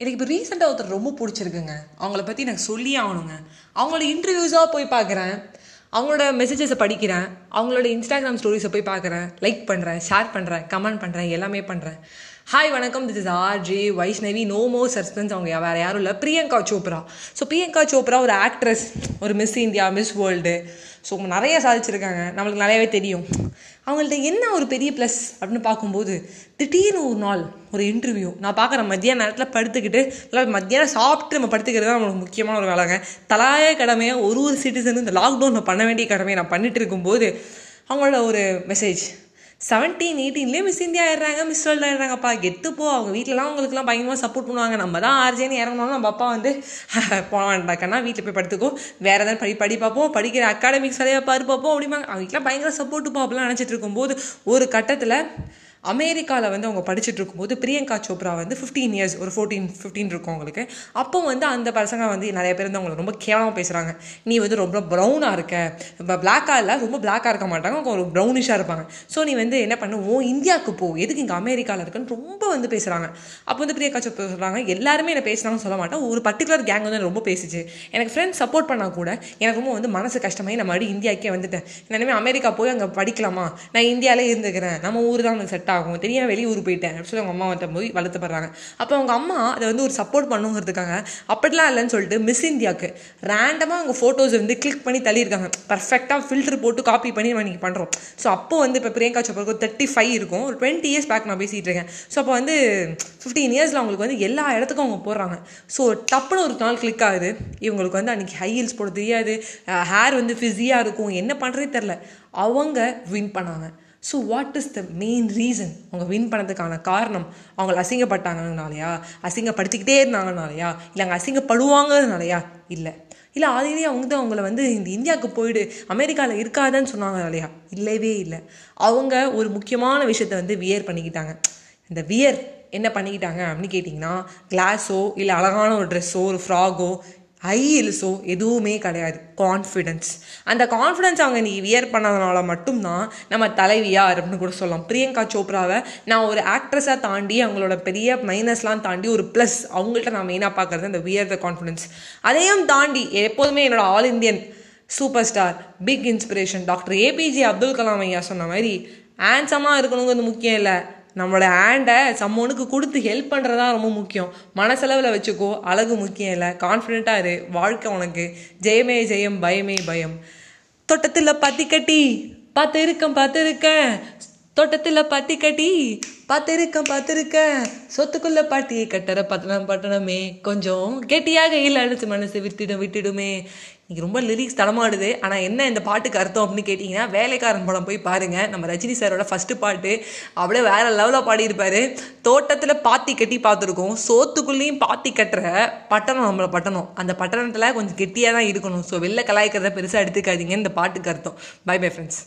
எனக்கு இப்போ ரீசெண்டாக ஒருத்தர் ரொம்ப பிடிச்சிருக்குங்க. அவங்கள பற்றி எனக்கு சொல்லியே ஆகணுங்க. அவங்களோட இன்டர்வியூஸாக போய் பார்க்குறேன் அவங்களோட மெசேஜஸை படிக்கிறேன். அவங்களோட இன்ஸ்டாகிராம் ஸ்டோரிஸை போய் பார்க்குறேன் லைக் பண்ணுறேன் ஷேர் பண்ணுறேன் கமெண்ட் பண்ணுறேன் எல்லாமே பண்ணுறேன் ஹாய் வணக்கம். This is R J Vaishnavi no more suspense அவங்க வேறு யாரும் இல்லை. பிரியங்கா சோப்ரா. ஸோ பிரியங்கா சோப்ரா ஒரு ஆக்ட்ரஸ் ஒரு Miss India Miss World so நிறைய சாதிச்சிருக்காங்க. நம்மளுக்கு நிறையவே தெரியும். அவங்கள்ட்ட என்ன ஒரு பெரிய ப்ளஸ் அப்படின்னு பார்க்கும்போது திடீர்னு ஒரு நாள் ஒரு இன்டர்வியூ நான் பார்க்குறேன் மத்தியான நேரத்தில் படுத்துக்கிட்டு நல்லா மத்தியானம் சாப்பிட்டு நம்ம படுத்துக்கிறது தான் நம்மளுக்கு முக்கியமான ஒரு வேலைங்க. தலாய கடமையாக ஒரு ஒரு சிட்டிசனும் இந்த லாக்டவுனில் பண்ண வேண்டிய கடமையை நான் பண்ணிட்டு இருக்கும்போது அவங்களோட ஒரு மெசேஜ் செவன்டீன் எயிட்டீன்லேயே மிஸ் இந்தியா ஆயிடுறாங்க மிஸ் வேர்ல்டு ஆயிடுறாங்கப்பா கெத்து போ அவங்க வீட்டிலலாம் அவங்களுக்குலாம் பயங்கரமாக சப்போர்ட் பண்ணுவாங்க. நம்ம தான் ஆர்ஜேன்னு இறங்கணும் நம்ம அப்பா வந்து போனாண்டாக்கன்னா வீட்டில் போய் படுத்துக்கோ. வேறு எதாவது படி படி பார்ப்போம். படிக்கிற அகாடமிக்ஸ் சரியாக பாரு பார்ப்போம் அப்படிம்பாங்க. அவங்க வீட்டில் பயங்கர சப்போர்ட்டு அப்படிலாம் நினச்சிட்டு இருக்கும்போது ஒரு கட்டத்தில் அமெரிக்காவில் வந்து அவங்க படிச்சுட்டு இருக்கும்போது பிரியங்கா சோப்ரா வந்து ஃபிஃப்டீன் இயர்ஸ் ஒரு ஃபோர்டீன் ஃபிஃப்டீன் இருக்கும் அவங்களுக்கு. அப்போ வந்து அந்த பசங்க வந்து நிறைய பேர் வந்து அவங்களை ரொம்ப கேவலமாக பேசுகிறாங்க நீ வந்து ரொம்ப ப்ரௌனாக இருக்க. இப்போ பிளாக்காக இல்லை ரொம்ப பிளாக்காக இருக்க மாட்டாங்க. அவங்க ஒரு ப்ரௌனிஷாக இருப்பாங்க. ஸோ நீ வந்து என்ன பண்ண? ஓ இந்தியாவுக்கு போ. எதுக்கு இங்கே அமெரிக்காவில் இருக்குன்னு ரொம்ப வந்து பேசுகிறாங்க அப்போ வந்து பிரியங்கா சோப்ரா சொல்கிறாங்க எல்லாருமே என்ன பேசுனாங்கன்னு சொல்ல மாட்டேன் ஒரு பர்டிகுலர் கேங் வந்து ரொம்ப பேசிச்சு. எனக்கு ஃப்ரெண்ட்ஸ் சப்போர்ட் பண்ணால் கூட எனக்கு ரொம்ப வந்து மனசு கஷ்டமாகி நான் மறுபடியும் இந்தியாக்கே வந்துட்டேன். நான் அமெரிக்கா போய் அங்கே படிக்கலாமா? நான் இந்தியாவிலே இருந்துக்கிறேன். நம்ம ஊர் தான் செட் ஆகும். தெரியாம வெளியூர் போயிட்டேன் அப்படின்னு சொல்லி அவங்க அம்மா வந்து போய் வளர்த்துப்படுறாங்க அப்போ அவங்க அம்மா அதை வந்து ஒரு சப்போர்ட் பண்ணுங்கிறதுக்காக அப்படிலாம் இல்லைன்னு சொல்லிட்டு மிஸ் இந்தியாவுக்கு ரேண்டமாக அவங்க ஃபோட்டோஸ் வந்து கிளிக் பண்ணி தள்ளியிருக்காங்க. பர்ஃபெக்டாக ஃபில்டர் போட்டு காப்பி பண்ணி நம்ம இன்றைக்கி பண்ணுறோம் ஸோ அப்போ வந்து இப்போ பிரியங்கா சோப்ராக்கு தேர்ட்டி ஃபைவ் இருக்கும். ஒரு டுவெண்ட்டி இயர்ஸ் பேக் நான் பேசிகிட்டு இருக்கேன். ஸோ அப்போ வந்து ஃபிஃப்டீன் இயர்ஸில் அவங்களுக்கு வந்து எல்லா இடத்துக்கும் அவங்க போடுறாங்க. ஸோ டப்புன்னு ஒரு நாள் கிளிக் ஆகுது. இவங்களுக்கு வந்து அன்றைக்கி ஹை ஹீல்ஸ் போட தெரியாது. ஹேர் வந்து ஃபிஸியாக இருக்கும். என்ன பண்ணுறதே தெரில அவங்க வின் பண்ணாங்க. So what is the main reason அவங்க வின் பண்ணதுக்கான காரணம் அவங்கள அசிங்கப்பட்டாங்கனாலையா அசிங்கப்படுத்திக்கிட்டே இருந்தாங்கனாலையா? இல்லை அங்கே அசிங்கப்படுவாங்கனாலையா? இல்லை. இல்லை ஆல்ரெடி அவங்க தான் அவங்கள வந்து இந்த இந்தியாவுக்கு போயிடு அமெரிக்காவில் இருக்காதுன்னு சொன்னாங்க இல்லையா இல்லவே இல்லை. அவங்க ஒரு முக்கியமான விஷயத்த வந்து வியர் பண்ணிக்கிட்டாங்க. இந்த வியர் என்ன பண்ணிக்கிட்டாங்க அப்படின்னு கேட்டிங்கன்னா கிளாஸோ இல்லை அழகான ஒரு ட்ரெஸ்ஸோ ஒரு ஃப்ராகோ ஹை ஹீல்ஸோ எதுவுமே கிடையாது. கான்ஃபிடென்ஸ் அந்த கான்ஃபிடென்ஸ் அவங்க நீ வியர் பண்ணதுனால மட்டும்தான் நம்ம தலைவியா அப்படின்னு கூட சொல்லலாம். பிரியங்கா சோப்ராவை நான் ஒரு ஆக்ட்ரஸாக தாண்டி அவங்களோட பெரிய மைனஸ்லாம் தாண்டி ஒரு ப்ளஸ் அவங்கள்ட்ட நான் மெயினாக பார்க்குறது அந்த வியர் த கான்ஃபிடென்ஸ் அதையும் தாண்டி எப்போதுமே என்னோட all Indian super star big inspiration doctor APJ Abdul Kalam ஐயா சொன்ன மாதிரி ஹேண்ட்ஸமாக இருக்கணுங்கிறது முக்கியம் இல்லை. நம்மளோட ஹேண்டை சம்மோனுக்கு கொடுத்து ஹெல்ப் பண்ணுறதா ரொம்ப முக்கியம். மனசெலவில் வச்சுக்கோ அழகு முக்கியம் இல்லை. கான்ஃபிடென்ட்டாக இரு. வாழ்க்கை உனக்கு. ஜெயமே ஜெயம் பயமே பயம். தோட்டத்தில் பத்தி கட்டி பார்த்து இருக்கேன் பார்த்து இருக்கேன் தோட்டத்தில் பத்தி கட்டி பார்த்துருக்கேன் பார்த்துருக்கேன் சொத்துக்குள்ள பாட்டியை கட்டுற பட்டணம் பட்டணமே. கொஞ்சம் கெட்டியாக இல்லை அடிச்சு மனசு விட்டுடும் விட்டுடுமே. இன்னைக்கு ரொம்ப லிரிக்ஸ் தடமாடுது. ஆனால் என்ன இந்த பாட்டுக்கு அர்த்தம் அப்படின்னு கேட்டிங்கன்னா வேலைக்காரன் படம் போய் பாருங்கள் நம்ம ரஜினி சாரோட ஃபஸ்ட்டு பாட்டு. அப்படியே வேற லெவலில் பாடியிருப்பாரு. தோட்டத்தில் பாத்தி கட்டி பார்த்துருக்கோம். சோத்துக்குள்ளேயும் பாத்தி கட்டுற பட்டணம் நம்மளை பட்டணம். அந்த பட்டணத்தில் கொஞ்சம் கெட்டியாக தான் இருக்கணும். ஸோ வெளில கலாய்க்கிறத பெருசாக எடுத்துக்காதீங்க இந்த பாட்டுக்கு அர்த்தம். By bye friends